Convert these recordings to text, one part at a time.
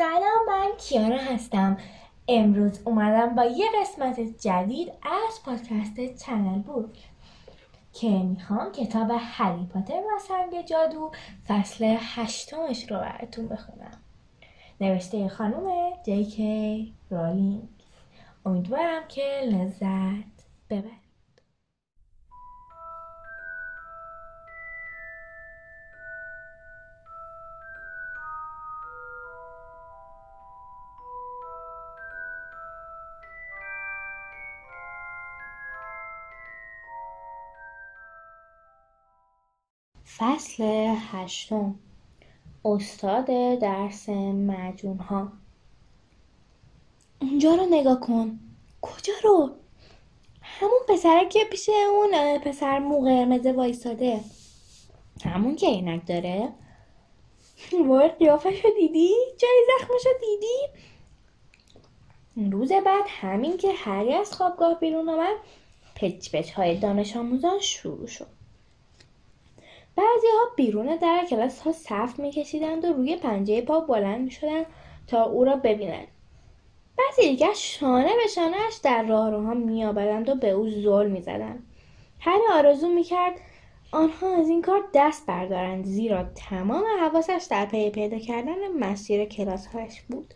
سلام من کیانا هستم. امروز اومدم با یه قسمت جدید از پادکست چنل بود که می‌خوام کتاب هری پاتر و سنگ جادو فصل هشتمش رو براتون بخونم. نوشته خانم جیکی رولینگ امیدوارم که لذت ببرید. فصل هشتم. استاد درس مجون ها اونجا رو نگاه کن. کجا رو؟ همون پسره که پیش اون پسر مو قرمز وایستاده. همون که عینک داره. وای قیافش رو دیدی؟ جای زخمش رو دیدی روز بعد همین که هری از خوابگاه بیرون آمد پچ پچ های دانش آموزان شروع شد. بعضی ها بیرون در کلاس ها صف میکشیدند و روی پنجه پا بلند می‌شدند تا او را ببینند. بعضی دیگر شانه به شانهاش در راهروها میآمدند و به او زل می‌زدند. هر آرزو می‌کرد آنها از این کار دست بردارند زیرا تمام حواسش در پی پیدا کردن مسیر کلاسهایش بود.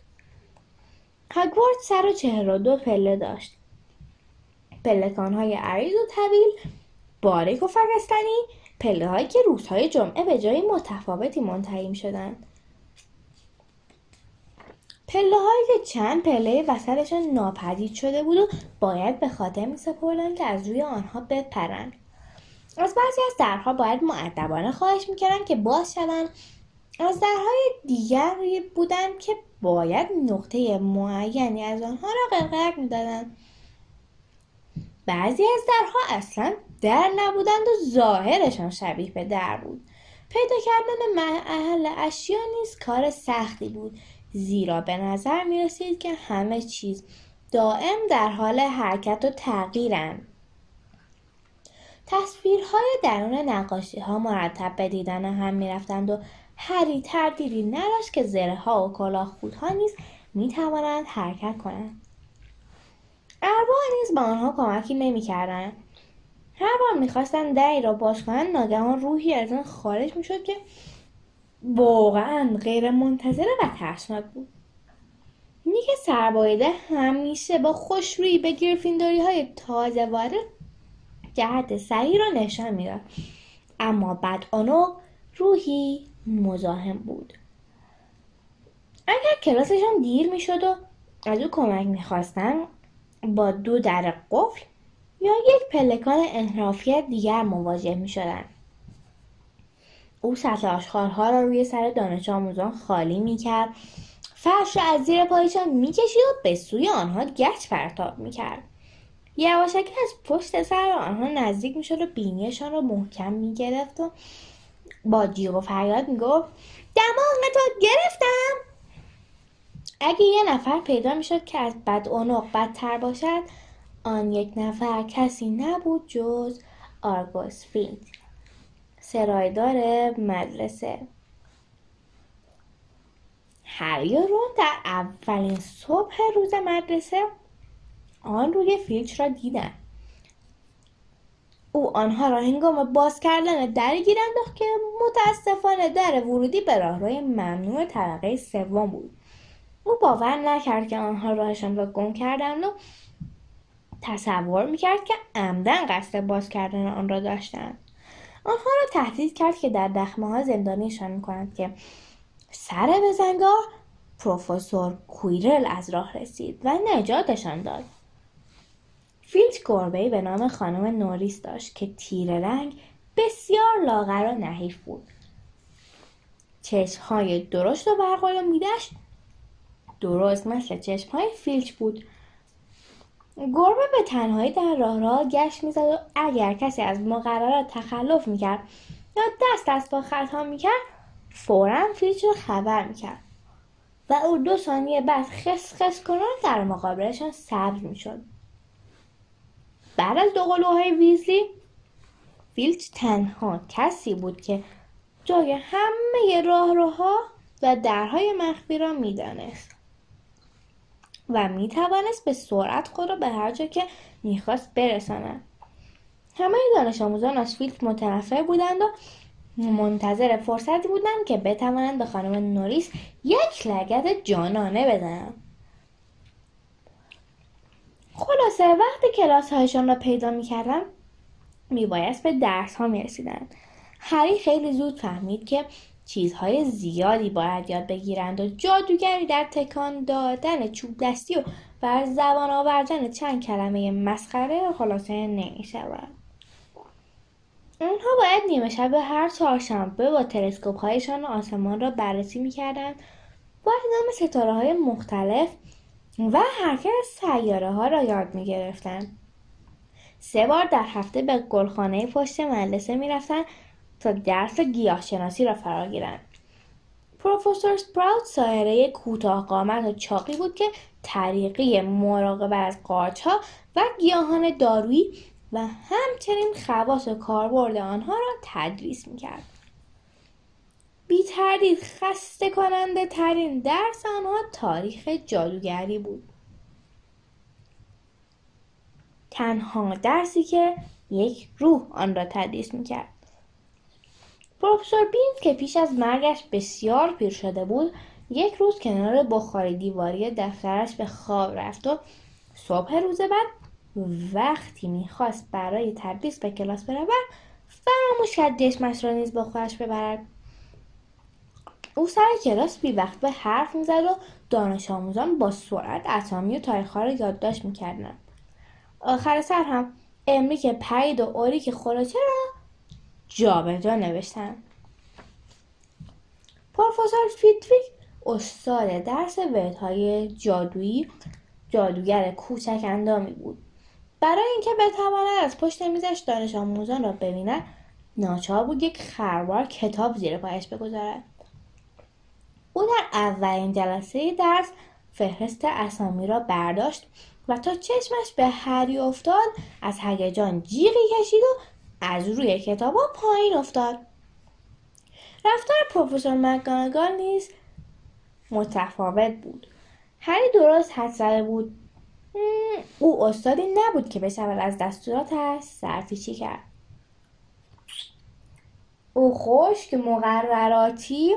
هاگوارد سر و چهره و دو پله داشت. پلکانهای عریض و طویل باریک و فگستنی پله هایی که روزهای جمعه به جای متفاوتی منتهی شدند. پله هایی که چند پله وسطشان ناپدید شده بود و باید به خاطر می سپردن که از روی آنها بپرند. از بعضی از درها باید معدبانه خواهش می‌کردن که باز شوند از درهای دیگری بودند که باید نقطه معینی از آنها را قرقرک می‌دادند بعضی از درها اصلا در نبودند و ظاهرشان شبیه به در بود. پیدا کردن محل اشیا نیز کار سختی بود. زیرا به نظر می رسید که همه چیز دائم در حال حرکت و تغییرند. تصویرهای درون نقاشی ها مرتب به دیدن هم می رفتند و هری تردیدی نداشت که زره ها و کلاه خودها نیز می توانند حرکت کنند. ارباب نیز به آنها کمکی نمی‌کردند. هر بار می‌خواستند دری را باز کنند ناگهان روحی از آن خارج می‌شد که واقعا غیر منتظره و ترسناک بود. نیک سربایده همیشه با خوشرویی به گرفینداری های تازه وارد جهت صحیح را نشان می‌داد. اما بعد آنو روحی مزاحم بود. اگر کلاسشان دیر می‌شد و از او کمک می‌خواستند با دو در قفل یا یک پلکان انحرافی دیگر مواجه می شدن. او سطل آشخارها را روی سر دانش آموزان خالی می کرد فرش را از زیر پایشان می کشید و به سوی آنها گچ پرتاب می کرد. یواشکی از پشت سر آنها نزدیک می شد و بینیشان را محکم می گرفت و با جیغ و فریاد دماغ تو گرفتم اگه یه نفر پیدا می شد که از بد اونق بدتر باشد آن یک نفر کسی نبود جز آرگوس فیلد سرایدار مدرسه. هری رون در اولین صبح روز مدرسه آن روی فیلچ را دیدن. او آنها را هنگام باز کردن دری گیر انداخت که متاسفانه در ورودی به راهروی ممنوع طبقه سوم بود. او باور نکرد که آنها راهشان را گم کردند و تصور می‌کرد که عمدن قصد باز کردن آن را داشتند آنها را تهدید کرد که در دخمه ها زندانیشان می‌کنند که سر بزنگاه پروفسور کویرل از راه رسید و نجاتشان داد. فیلچ گربه به نام خانم نوریس داشت که تیر رنگ بسیار لاغر و نحیف بود. چشمهای درشت و برقلومیدش درست مثل چشمهای فیلچ بود. گربه به تنهایی در راه راه گشت می‌زد و اگر کسی از مقررات تخلف می‌کرد یا دست دست با خطا می‌کرد فورا فیلچ رو خبر می‌کرد و او دو ثانیه بعد خس خس کنان در مقابلشان سبز می‌شد. بعد از دو قلوهای ویزلی فیلچ تنها کسی بود که جای همه راه روها و درهای مخفی را می‌دانست. و می‌توانست به سرعت خود را به هر جا که می‌خواست برساند. همه دانش آموزان از فیلچ متنفر بودند و منتظر فرصتی بودند که بتوانند به خانم نوریس یک لگد جانانه بزنند خلاصه وقتی کلاس هایشان را پیدا می‌کردن میبایست به درس ها می‌رسیدند. هری خیلی زود فهمید که چیزهای زیادی باید یاد بگیرند و جادوگری در تکان دادن چوب دستی و بر زبان آوردن چند کلمه مسخره خلاصه نمی شود. اونها باید نیمه شب هر چهارشنبه با تلسکوپ هایشان آسمان را بررسی می‌کردند باید نام ستاره های مختلف و حرکت سیاره ها را یاد می گرفتن. سه بار در هفته به گلخانه پشت مدرسه می رفتن درس گیاهشناسی را فرا گیرند. پروفسور سپراوت سایره کوتاه قامت و چاقی بود که طریقی مراقبت از قارچها و گیاهان دارویی و همچنین خواص و کاربرد آنها را تدریس می‌کرد. بی تردید خسته کننده ترین درس آنها تاریخ جادوگری بود. تنها درسی که یک روح آن را تدریس می‌کرد. پروفسور بینز که پیش از مرگش بسیار پیر شده بود یک روز کنار بخاری دیواری دفترش به خواب رفت و صبح روز بعد وقتی می‌خواست برای تدریس به کلاس برود فراموش کرد دشمش را نیز با خودش ببرد. او سر کلاس بی وقت به حرف می‌زد و دانش آموزان با سرعت اسامی و تاریخها را یادداشت می‌کردند. آخر سر هم امری که پرید و اوری که خلاچه را جابجا نوشتند پروفسور فیتویک استاد درس وردهای جادویی جادوگر کوچک اندامی بود. برای اینکه بتواند از پشت میزش دانش آموزان را ببیند ناچار بود یک خروار کتاب زیر پایش بگذارد. او در اولین جلسه درس فهرست اسامی را برداشت و تا چشمش به هری افتاد از هیجان جیغی کشید و از روی کتابا پایین افتاد. رفتار پروفسور مکگانگال نیز متفاوت بود. هری درست حد زده بود. او استادی نبود که بشود از دستوراتش سرپیچی کرد. او خشک مقرراتی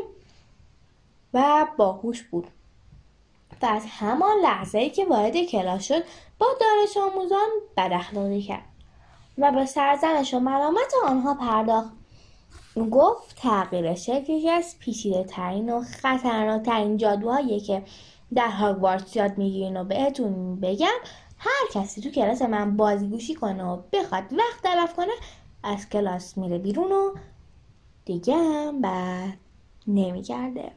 و باهوش بود. و از همان لحظه که وارد کلاس شد با دانش آموزان بد اخلاقی کرد. و به سرزنش و ملامت آنها پرداخت. گفت تغییر شکل یکی از پیچیده ترین و خطرناکترین جادوهایی که در هاگوارتس یاد می‌گیرین و بهتون بگم هر کسی تو کلاس من بازیگوشی کنه و بخواد وقت تلف کنه از کلاس میره بیرون و دیگه هم بعد نمیگرده.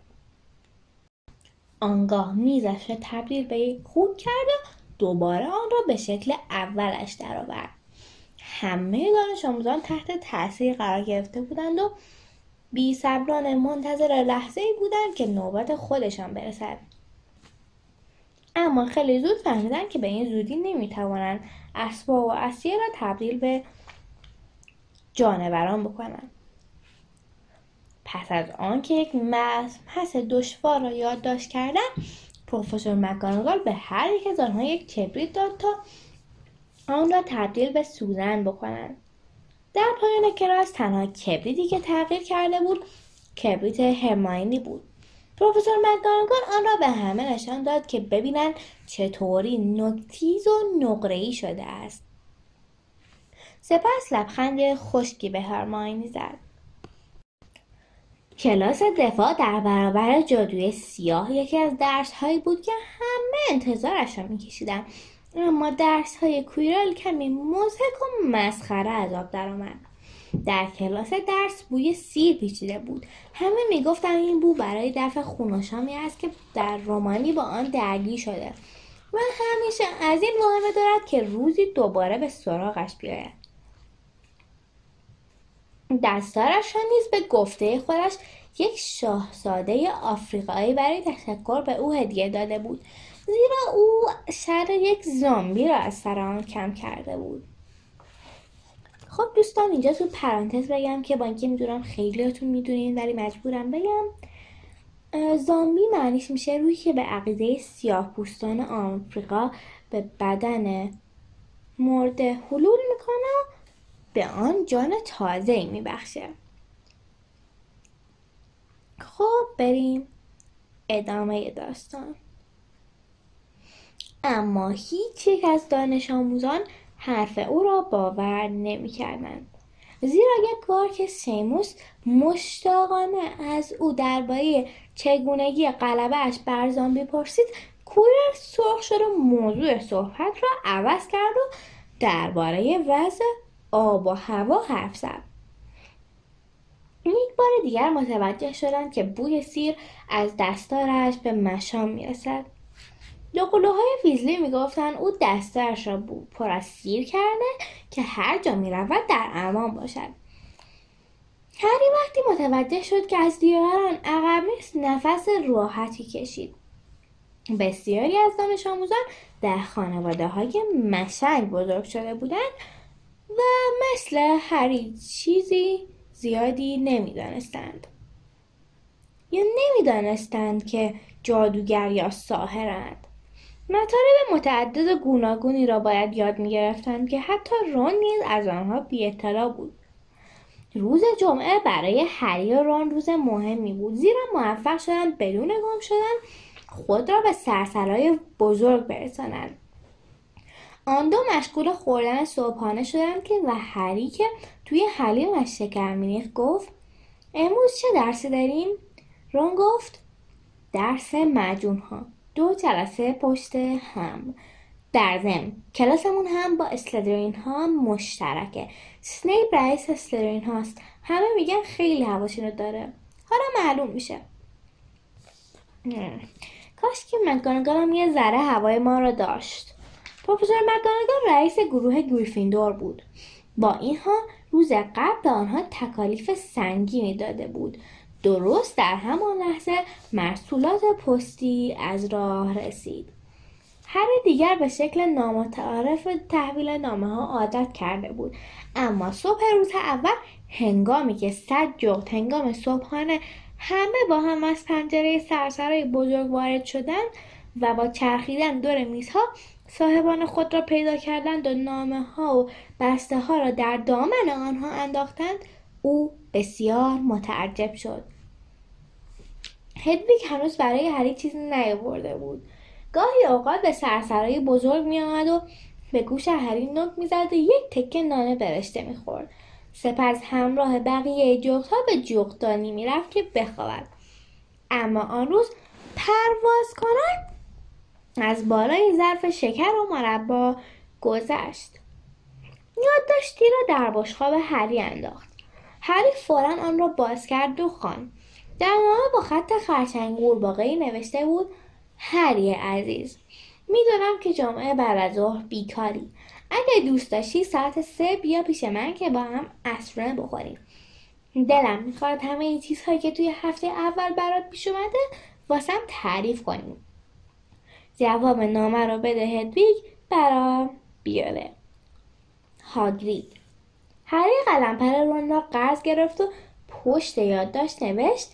آنگاه میزش تبدیل به یک خوک کرد و دوباره آن را به شکل اولش درآورد. همه دانش آموزان تحت تاثیر قرار گرفته بودند و بی صبرانه منتظر لحظه ای بودند که نوبت خودشان برسد. اما خیلی زود فهمیدن که به این زودی نمی‌توانند اسباب و اسیه را تبدیل به جانوران بکنند. پس از آنکه یک پس دشوار را یادداشت کردن پروفسور مکانگال به هر یک از آنها یک کبریت داد تا آن را تبدیل به سوزن بکنند. در پایان کلاس تنها کبریتی که تغییر کرده بود کبریت هرماینی بود. پروفسور مکگانگال آن را به همه نشان داد که ببینند چطوری نکتیز و نقره‌ای شده است. سپس لبخند خشکی به هرماینی زد. کلاس دفاع در برابر جادوی سیاه یکی از درس هایی بود که همه انتظارش را میکشیدند. اما درس های کویرال کمی مزهک و مسخره از آب درآمد در کلاس درس بوی سیر پیچیده بود. همه می‌گفتند این بو برای دفع خوناشامی است که در رومانی با آن درگیر شده. و همیشه از این واهمه دارد که روزی دوباره به سراغش بیاید. دستارش نیز به گفته خودش یک شاهزاده آفریقایی برای تشکر به او هدیه داده بود. زیرا او شر یک زامبی را از سر آن کم کرده بود. خب دوستان اینجا تو پرانتز بگم که با اینکه می‌دونم خیلیاتون می‌دونین ولی مجبورم بگم زامبی معنیش میشه روحی که به عقیده سیاه پوستان آفریقا به بدن مرده حلول می‌کنه به آن جان تازه ای میبخشه. خب بریم ادامه داستان. اما هیچ یک از دانش آموزان حرف او را باور نمی‌کردند. زیرا یک بار که سیموس مشتاقانه از او درباره چگونگی قلبهاش بر زامبی پرسید کولر سرخ شد و موضوع صحبت را عوض کرد و درباره وضع آب و هوا حرف زد. یک بار دیگر متوجه شدند که بوی سیر از دستارش به مشام می‌رسد. دوقلوهای ویزلی می‌گفتند او دستارش را پر از سیر کرده که هر جا می‌رود در امان باشد. هری وقتی متوجه شد که از دیگران عقب نیست نفس راحتی کشید. بسیاری از دانش آموزان در خانواده های مشنگ بزرگ شده بودند و مثل هری چیزی زیادی نمی‌دانستند. یا نمی‌دانستند که جادوگر یا ساهرند. مطالب متعدد گوناگونی را باید یاد می‌گرفتند که حتی رون نیز از آنها بی بود. روز جمعه برای هری و رون روز مهمی بود. زیرا موفق شدند بدون گم شدن خود را به سرسرای بزرگ برسانند آن دو مشغول خوردن صبحانه شدند که و هری که توی حلیمش شکر میریخت گفت امروز چه درسی داریم؟ رون گفت درس مجون ها دو جلسه پشت هم. در ضمن کلاسمون هم با اسلدرین ها مشترکه. سنیپ رئیس اسلدرین هاست. همه میگن خیلی هواشونو داره. حالا معلوم میشه. کاش که مکانگال یه ذره هوای ما رو داشت. پروفسور مکانگال رئیس گروه گریفیندور بود. با اینها روز قبل به آنها تکالیف سنگینی داده بود. درست در همان لحظه مرسولات پستی از راه رسید. هر دیگر به شکل نامتعارف تحویل نامه ها عادت کرده بود. اما صبح روز اول هنگامی که صد جغد هنگام صبحانه همه با هم از پنجره سرسرای بزرگ وارد شدند و با چرخیدن دور میزها صاحبان خود را پیدا کردند و نامه ها و بسته ها را در دامن آنها انداختند. او بسیار متعجب شد. هدویگ هنوز برای هری چیزی نیاورده بود. گاهی اوقات به سرسرای بزرگ می آمد و به گوش هری نک می‌زد و یک تکه نانه برشته می‌خورد. سپس همراه بقیه ها به جغدانی می‌رفت که بخوابد. اما آن روز پرواز کنند از بالای ظرف شکر و مربا گذشت. یادداشتی را در بشقاب هری انداخت. هری فورا آن را باز کرد و خواند. در نامه با خط خرچنگ قورباغهای نوشته بود هری عزیز. می‌دونم که جمعه بعد از ظهر بیکاری. اگه دوست داشتی ساعت سه بیا پیش من که با هم اسفرانه بخوریم. دلم می‌خواد همه چیزهایی که توی هفته اول برات پیش اومده واسم تعریف کنیم. جواب نامه رو بده هدویگ برا بیاره. هاگرید هری قلمپر رون را قرض گرفت و پشت یادداشت نوشت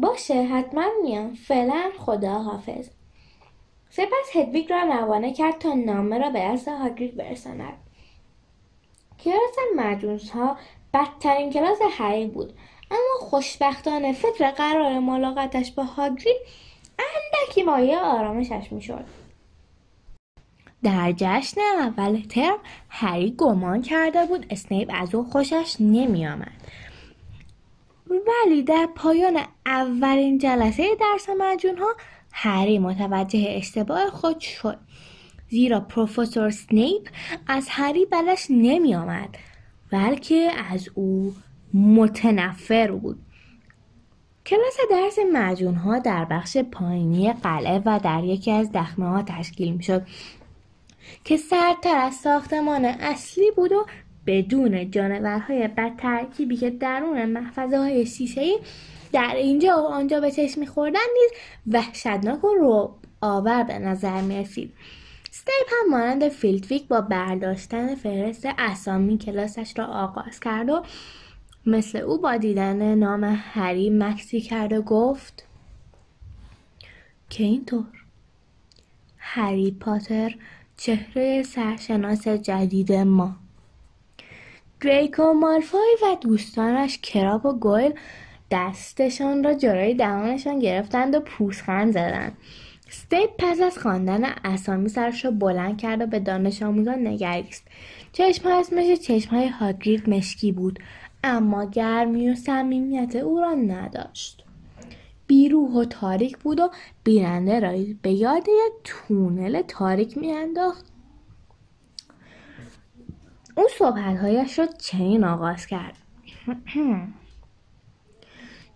باشه حتما میام. فعلا خدا حافظ سپس هدویگ را روانه کرد تا نامه را به دست هاگرید برساند. کلاس مجونس ها بدترین کلاس هری بود اما خوشبختانه فکر قرار ملاقاتش با هاگرید اندکی مایه آرامشش می‌شد. در جشن اول ترم هری گمان کرده بود اسنیپ از او خوشش نمیآمد. ولی در پایان اولین جلسه درس مجون ها هری متوجه اشتباه خود شد. زیرا پروفسور سنیپ از هری بلش نمی آمد بلکه از او متنفر بود. کلاس درس مجون ها در بخش پایینی قلعه و در یکی از دخمه ها تشکیل می شد که سرتر از ساختمان اصلی بود و بدون جانورهای بد ترکیبی که درون محفظه های شیشه در اینجا و آنجا به چشم میخوردن نیز وحشتناک و رعب‌آور به نظر می‌رسید. اسنیپ هم مانند فلیت‌ویک با برداشتن فهرست اسامی کلاسش را آغاز کرد و مثل او با دیدن نام هری مکثی کرد و گفت که اینطور. هری پاتر چهره سرشناس جدید ما. دریکو مالفوی و دوستانش کراب و گویل دستشان را جلوی دهانشان گرفتند و پوزخند زدند. استیپ پس از خواندن اسامی سرش را بلند کرد و به دانش آموزان نگریست. چشمهایش مثل چشمهای هاگرید مشکی بود اما گرمی و صمیمیت او را نداشت. بیروح و تاریک بود و بیننده را به یاد یک تونل تاریک میانداخت. او صحبتهایش را چنین آغاز کرد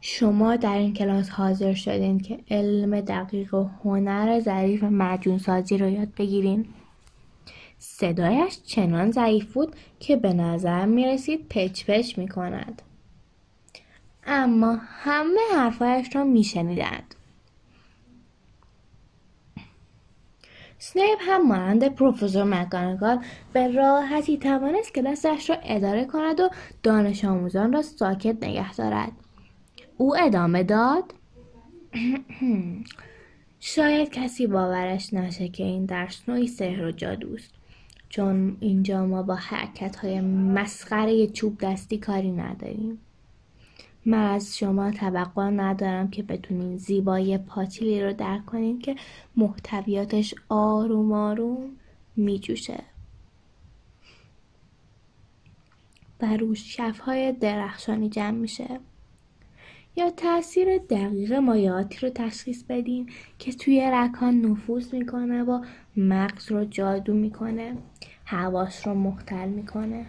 شما در این کلاس حاضر شدین که علم دقیق و هنر ظریف مجون سازی رو یاد بگیرین صدایش چنان ضعیف بود که به نظر می رسید پچ پچ می کند. اما همه حرفایش را می شنیدند. سنیپ هم مانند پروفسور مکانگال به راحتی توانست کلاسش را اداره کند و دانش آموزان را ساکت نگه دارد. او ادامه داد شاید کسی باورش نشه که این درس نوعی سحر و جادوست چون اینجا ما با حرکت های مسخره چوب دستی کاری نداریم من از شما توقع ندارم که بتونین زیبایی پاتیلی رو درک کنین که محتویاتش آروم آروم میجوشه. و روش شفهای درخشانی جمع میشه. یا تاثیر دقیق مایعاتی رو تشخیص بدین که توی رکان نفوذ می‌کنه و مغز رو جادو می‌کنه. حواس رو مختل می‌کنه.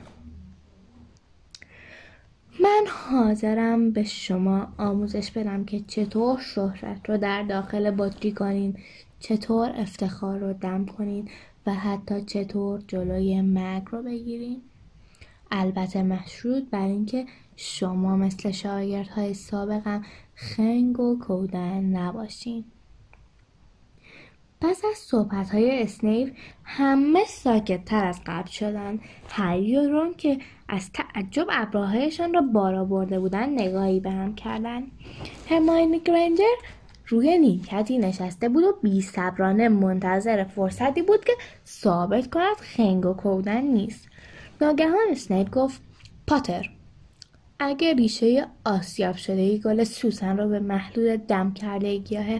من حاضرم به شما آموزش بدم که چطور شهرت رو در داخل بطری کنین چطور افتخار رو دم کنین و حتی چطور جلوی مرگ رو بگیرین. البته مشروط بر اینکه شما مثل شاگردهای سابقم خنگ و کودن نباشین. پس از صحبت های اسنیپ همه ساکت تر از قبل شدن. هری و رون که از تعجب ابراهایشان را بالا برده بودن نگاهی به هم کردن. هماینی گرنجر روی نیمکتی نشسته بود و بی صبرانه منتظر فرصتی بود که ثابت کند خنگ و کودن نیست. ناگهان اسنیپ گفت پاتر اگه ریشه آسیاب شده گل سوسن رو به محلول دم کرده گیاه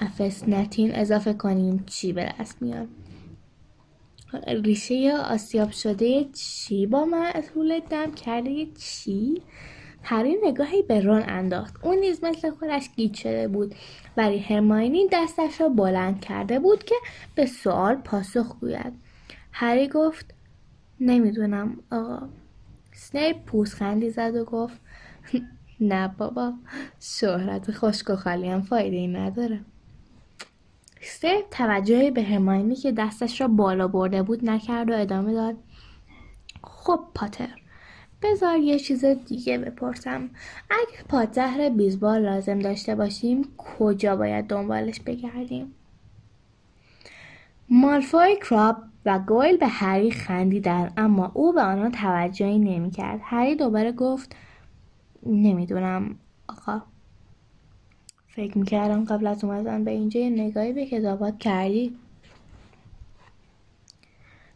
افسنتین اضافه کنیم چی به دست میاد. ریشه آسیاب شده چی با محلول دم کرده چی؟ هری نگاهی به رون انداخت. اون نیز مثل خودش گیت شده بود. ولی هرماینی دستش را بلند کرده بود که به سوال پاسخ گوید. هری گفت نمی‌دونم آقا. سنیپ پوزخندی زد و گفت نه بابا. شهرت خشک و خالی هم فایده ای نداره. سنیپ توجهی به هماینی که دستش را بالا برده بود نکرد و ادامه داد. خب پاتر بذار یه چیز دیگه بپرسم. اگه پادزهر بیزبال لازم داشته باشیم کجا باید دنبالش بگردیم؟ مالفوی کراب و گویل به هری خندیدند اما او به آنها توجهی نمی‌کرد. هری دوباره گفت نمی‌دونم آقا. فکر می‌کردم قبل از اومدن به اینجا یه نگاهی به کتابات کردی.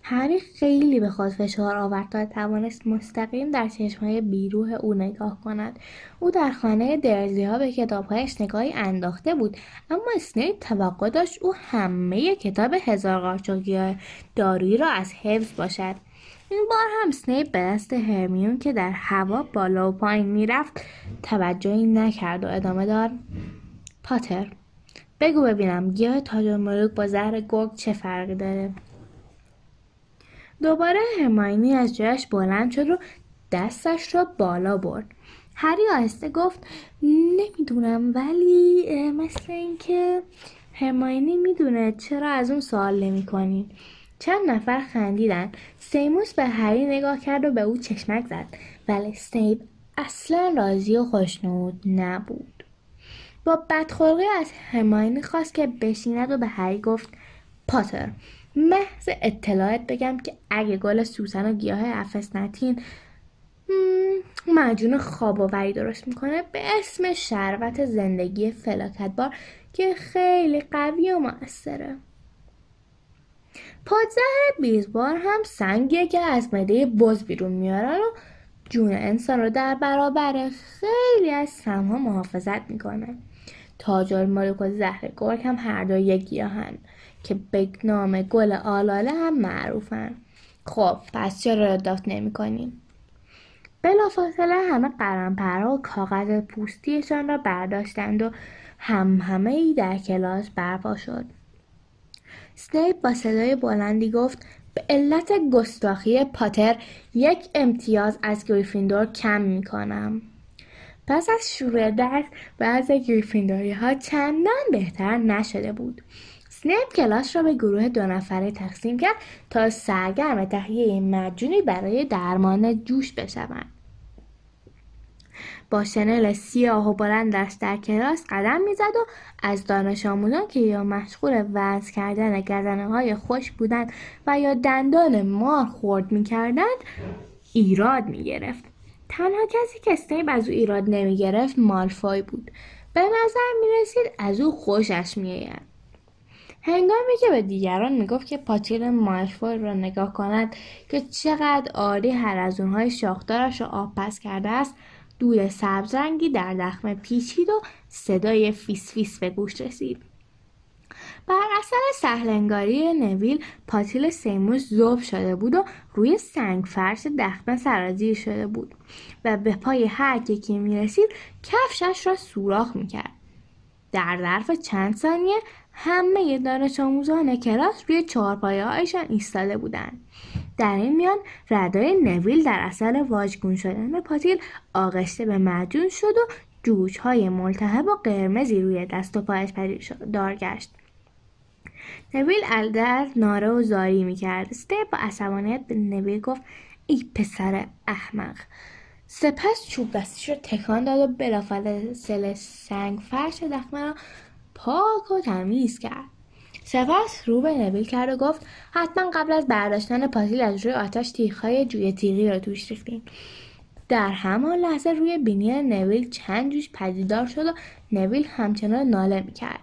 هری خیلی به خود فشار آورد تا توانست مستقیم در چشمهای بیروح او نگاه کند. او در خانه درزی ها به کتابهایش نگاهی انداخته بود اما اسنیپ توقع داشت او همه کتاب هزار قارچاقی دارویی را از حفظ باشد. این بار هم سنیپ به دست هرمیون که در هوا بالا و پایین می‌رفت توجهی نکرد و ادامه داد. پاتر بگو ببینم گیاه تاج با زهر گرگ چه فرقی داره؟ دوباره هماینی از جایش بلند شد و دستش را بالا برد. هری آهسته گفت نمی‌دونم ولی مثل اینکه هماینی می‌دونه چرا از اون سوال نمی کنین. چند نفر خندیدن. سیموس به هری نگاه کرد و به او چشمک زد. ولی سنیپ اصلا راضی و خوشنود نبود. با بدخلقی از هماینی خواست که بشیند و به هری گفت پاتر محض اطلاعات بگم که اگه گل سوسن و گیاه افسنتین معجون خواب و وری درست می‌کنه به اسم شربت زندگی فلاکت بار که خیلی قوی و موثره. پادزهر بیزبار هم سنگیه که از مده بز بیرون میارن و جون انسان رو در برابر خیلی از سمها محافظت می‌کنه. تاج الملک و زهر گرگ هم هر دو یک گیاهن که به نام گل آلاله هم معروفن خب پس چرا ردافت نمی کنیم؟ بلافاصله همه قرنپرها و کاغذ پوستیشان را برداشتند و هم همه ای در کلاس برپا شد سنیپ با صدای بلندی گفت به علت گستاخی پاتر یک امتیاز از گریفیندور کم می کنم. پس از شروع درس بعض گریفیندوری ها چندان بهتر نشده بود. سنیپ کلاس را به گروه دو نفره تقسیم کرد تا سرگرم تهیه مجونی برای درمان جوش بشوند. با شنل سیاه و بلندش در کلاس قدم می‌زد و از دانش آموزان که یا مشغول وز کردن گزنه های خوش بودند و یا دندان مار خرد می‌کردند ایراد می‌گرفت تنها کسی که اسنیپ از او ایراد نمی‌گرفت مالفوی بود. به نظر می‌رسید از او خوشش میآید. هنگامی که به دیگران می‌گفت که پاتیل مالفوی را نگاه کند که چقدر عالی حلزون‌های شاخدارش را آب‌پز کرده است دود سبزرنگی در دخمه پیچید و صدای فیس فیس به گوش رسید. بر اثر سهلنگاری نویل پاتیل سیموس زوب شده بود و روی سنگ فرش دخمه سرازیر شده بود و به پای هر یکی می‌رسید کفشش را سوراخ می‌کرد. در ظرف چند ثانیه همه دانش آموزان کلاس روی چهارپایه ایستاده بودند. در این میان ردای نویل در اثر واژگون شدن پاتیل آغشته به معجون شد و جوش های ملتهب و قرمزی روی دست و پایش دار گشت. نویل الدر ناره و زاری می‌کرد. استیپ با عصبانیت به نویل گفت ای پسر احمق. سپس چوب دستیش رو تکان داد و بلافاصله سنگ فرش دخمه را پاک و تمیز کرد. سپس رو به نویل کرد و گفت حتما قبل از برداشتن پاتیل از روی آتش تیغهای جوی تیغی را توش ریختین. در همان لحظه روی بینی نویل چند جوش پدیدار شد و نویل همچنان ناله می‌کرد.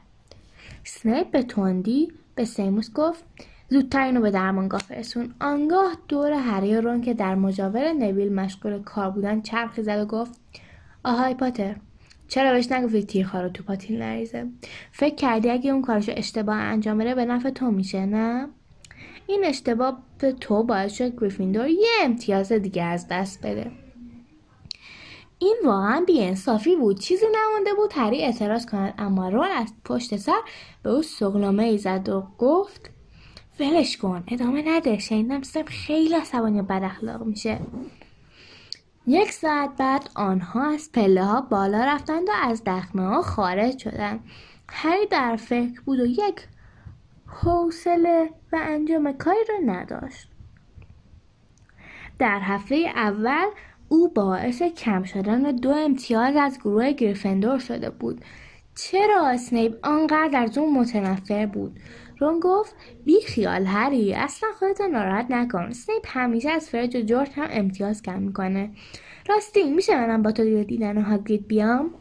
سنیپ به تندی به سیموس گفت زودتر اینو به درمانگاه فرستون آنگاه دور هری رون که در مجاور نویل مشغول کار بودن چرخی زد و گفت آهای پاتر چرا بهش نگفتی تیرها رو تو پاتیل نریزه؟ فکر کردی اگه اون کارشو اشتباه انجام بده به نفع تو میشه نه؟ این اشتباه به تو باعث شد گریفیندور یه امتیاز دیگه از دست بده. این واقعا بیانصافی بود. چیزی نمانده بود هری اعتراض کند اما رون از پشت سر به او سغلامه ای زد و گفت ولش کن ادامه نده شنیدم سب خیلی عصبانی و بد اخلاق میشه. یک ساعت بعد آنها از پله ها بالا رفتند و از دخمه ها خارج شدند. هری در فکر بود و یک حوصله و انجام کاری را نداشت. در هفته اول او باعث کم شدن دو امتیاز از گروه گریفندور شده بود. چرا اسنیپ آنقدر از اون متنفر بود؟ رون گفت بی خیال هری اصلا خودتو ناراحت نکن. سنیپ همیشه از فرج و جورج هم امتیاز کم می‌کنه. راستی میشه منم با تو دیدن هاگرید بیام؟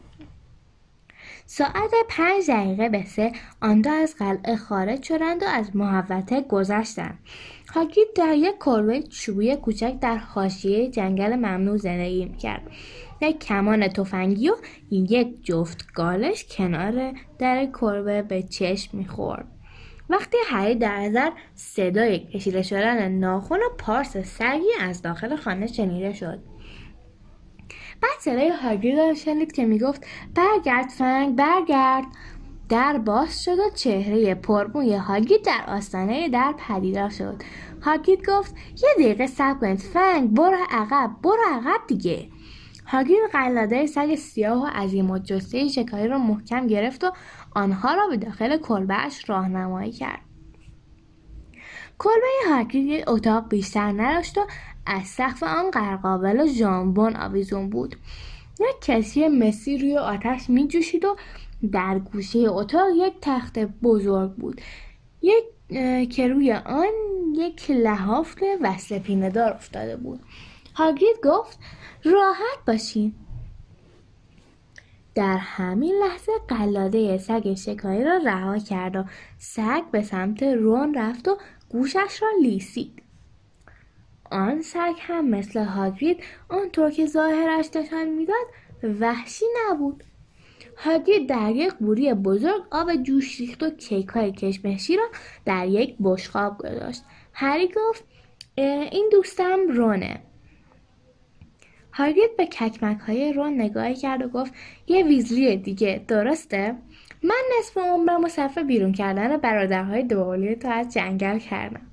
ساعت پنج دقیقه به سه آن از قلعه خارج شدند و از محوطه گذشتند. هاگرید در یک کلبه چوبی کوچک در حاشیه جنگل ممنوع زندگی می‌کرد. یک کمان تفنگی و یک جفت گالش کنار در کلبه به چشم می‌خورد. وقتی هری در نظر صدای کشیده شدن ناخون و پارس سگی از داخل خانه شنیده شد. بعد صدای هاگرید را شنید که می‌گفت برگرد فنگ برگرد. در باز شد و چهره پرموی هاگید در آستانه در پدیدار شد. هاگید گفت یه دقیقه صبر کنید فنگ برو عقب برو عقب دیگه. هاگید قلاده سگ سیاه و عظیم و جسته شکاری را محکم گرفت و آنها را به داخل کلبهاش راهنمایی کرد. کلبه هاگرید اتاق بیشتر نداشت و از سقف آن قرقاول و ژامبون آویزون بود. یک کسی مسی روی آتش می جوشید و در گوشه اتاق یک تخت بزرگ بود. یک که روی آن یک لحاف وصل پینه دار افتاده بود. هاگرید گفت راحت باشین. در همین لحظه قلاده سگ شکاری را رها کرد و سگ به سمت رون رفت و گوشش را لیسید. آن سگ هم مثل هاگرید آنطور که ظاهرش نشان می‌داد وحشی نبود. هاگرید در یک بوری بزرگ آب جوش ریخت و کیک های کشمشی را در یک بشقاب گذاشت. هری گفت این دوستم رونه. هاگرید به ککمک های رون نگاهی کرد و گفت یه ویزلی دیگه درسته؟ من نصف عمرم و صرف بیرون کردن برادرهای دوقلوی تو از جنگل کردم.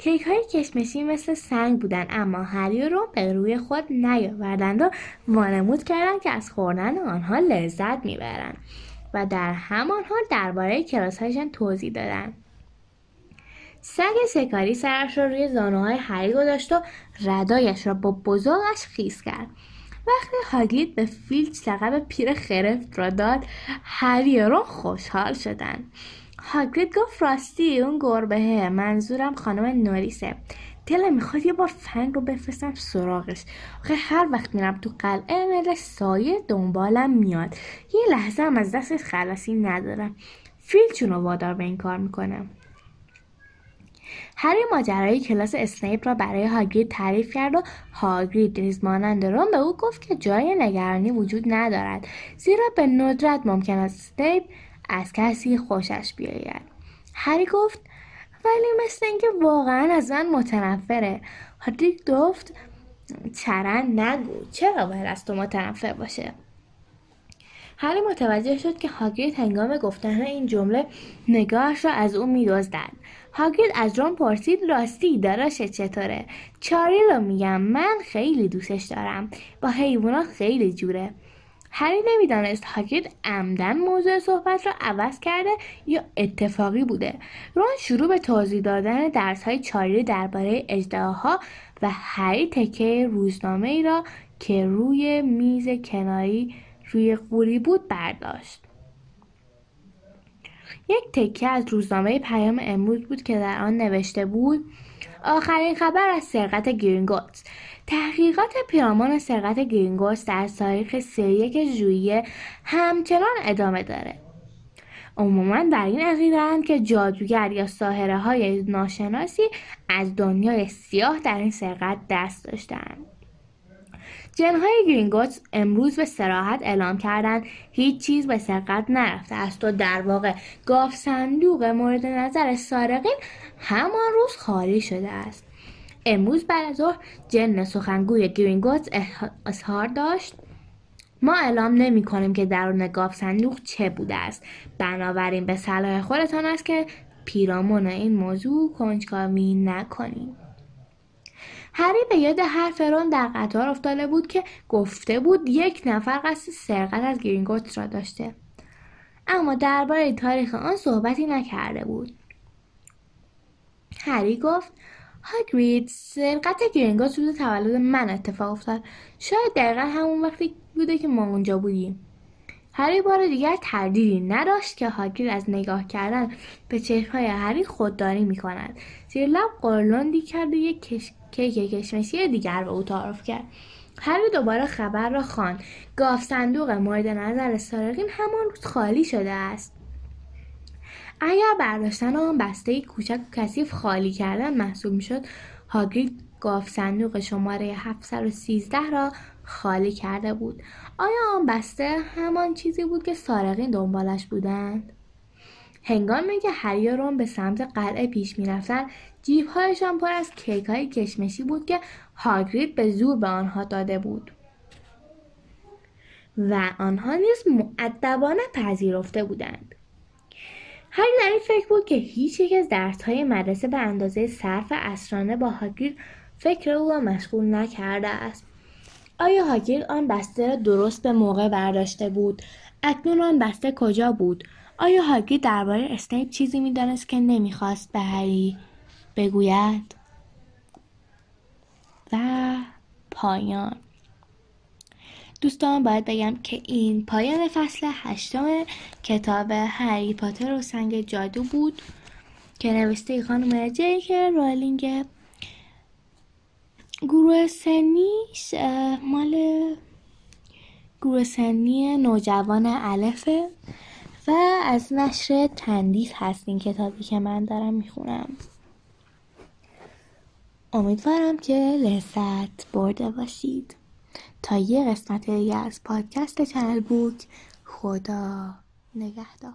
کیک های کشمشی مثل سنگ بودن اما هری رو به روی خود نیاوردند و وانمود کردند که از خوردن آنها لذت می‌برند و در همان حال درباره کلاس هایشان توضیح دادند سگ سکاری سرش را روی زانوهای هری گذاشت و ردایش را با بزرگش خیز کرد. وقتی هاگلید به فیلچ لقب پیر خرفت را داد هری رو خوشحال شدند. هاگرید گفت راستی اون گربهه. منظورم خانم نوریسه. دلم می‌خواد یه بار فنگ رو بفرستم سراغش. آخه هر وقت میرم تو قلعه مل سایه دنبالم میاد. یه لحظه هم از دستش خلاصی ندارم. فیل رو وادار به این کار می‌کنم. هری ماجرای کلاس اسنیپ را برای هاگرید تعریف کرد و هاگرید مانند روم به او گفت که جای نگرانی وجود ندارد. زیرا به ندرت ممکن است اسنیپ از کسی خوشش بیاید. هری گفت ولی مثل اینکه واقعا از من متنفره. هری گفت چرن نگو چرا باید از تو متنفر باشه؟ هری متوجه شد که هاگرید هنگام گفتن این جمله نگاهش را از او میدزدد. هاگرید از رون پرسید راستی داراش چطوره؟ چاری رو میگم من خیلی دوستش دارم. با حیوانات خیلی جوره. هری نمی‌دانست هاگرید عمدن موضوع صحبت را عوض کرده یا اتفاقی بوده. رون شروع به توضیح دادن درس های چاری درباره اجدهاها و هری تکه روزنامه ای را که روی میز کناری روی قوری بود برداشت. یک تکه از روزنامه پیام امروز بود که در آن نوشته بود آخرین خبر از سرقت گرینگوتس تحقیقات پیرامون سرقت گرینگوتس در تاریخ یک ژوئیه همچنان ادامه داره. عموما بر این عقیده‌اند که جادوگر یا ساحره‌های ناشناسی از دنیای سیاه در این سرقت دست داشتند جنهای گرینگوتس امروز به صراحت اعلام کردند هیچ چیز به سرقت نرفته است و در واقع گاوصندوق مورد نظر سارقین همان روز خالی شده است. امروز بعد از ظهر جن سخنگوی گرینگوتس اظهار داشت. ما اعلام نمی کنیم که درون گاوصندوق چه بوده است. بنابراین به صلاح خودتان است که پیرامون این موضوع کنجکاوی نکنید. هری به یاد حرف رون در قطار افتاده بود که گفته بود یک نفر قصد سرقت از گرینگوتس را داشته. اما درباره تاریخ آن صحبتی نکرده بود. هری گفت هاگرید سرقت گرینگوتس روز تولد من اتفاق افتاد. شاید دقیقا همون وقتی بوده که ما اونجا بودیم. هری بار دیگر تردیدی نداشت که هاگرید از نگاه کردن به چشمهای هری خودداری می‌کند. زیر لب قرلندی کرد و یک. کیک کشمشی دیگر به او تعارف کرد. هری دوباره خبر را خوان گاف صندوق مورد نظر سارقین همان روز خالی شده است. اگر برداشتن آن بسته کوچک و کثیف خالی کردن محسوب می‌شد هاگرید گاف صندوق شماره 713 را خالی کرده بود. آیا آن بسته همان چیزی بود که سارقین دنبالش بودند؟ هنگامی که هری و به سمت قلعه پیش می‌رفتند جیبهایشان پر از کیک های کشمشی بود که هاگرید به زور به آنها داده بود. و آنها نیز معدبانه پذیرفته بودند. هری در این فکر بود که هیچ یک از درس های مدرسه به اندازه صرف اسرانه با هاگرید فکر او را مشغول نکرده است. آیا هاگرید آن بسته را درست به موقع برداشته بود؟ اکنون آن بسته کجا بود؟ آیا هاگرید درباره اسنیپ چیزی می‌دانست که نمی‌خواست به هری بگوید. و پایان. دوستان باید بگم که این پایان فصل هشتم کتاب هری پاتر و سنگ جادو بود که نوشته خانم جیک رالینگ گروه سنیش مال گروه سنی نوجوان الفه و از نشر تندیس هست این کتابی که من دارم می‌خونم. امیدوارم که لذت برده باشید. تا یه قسمت دیگه از پادکست چنل بوک خدا نگهدار.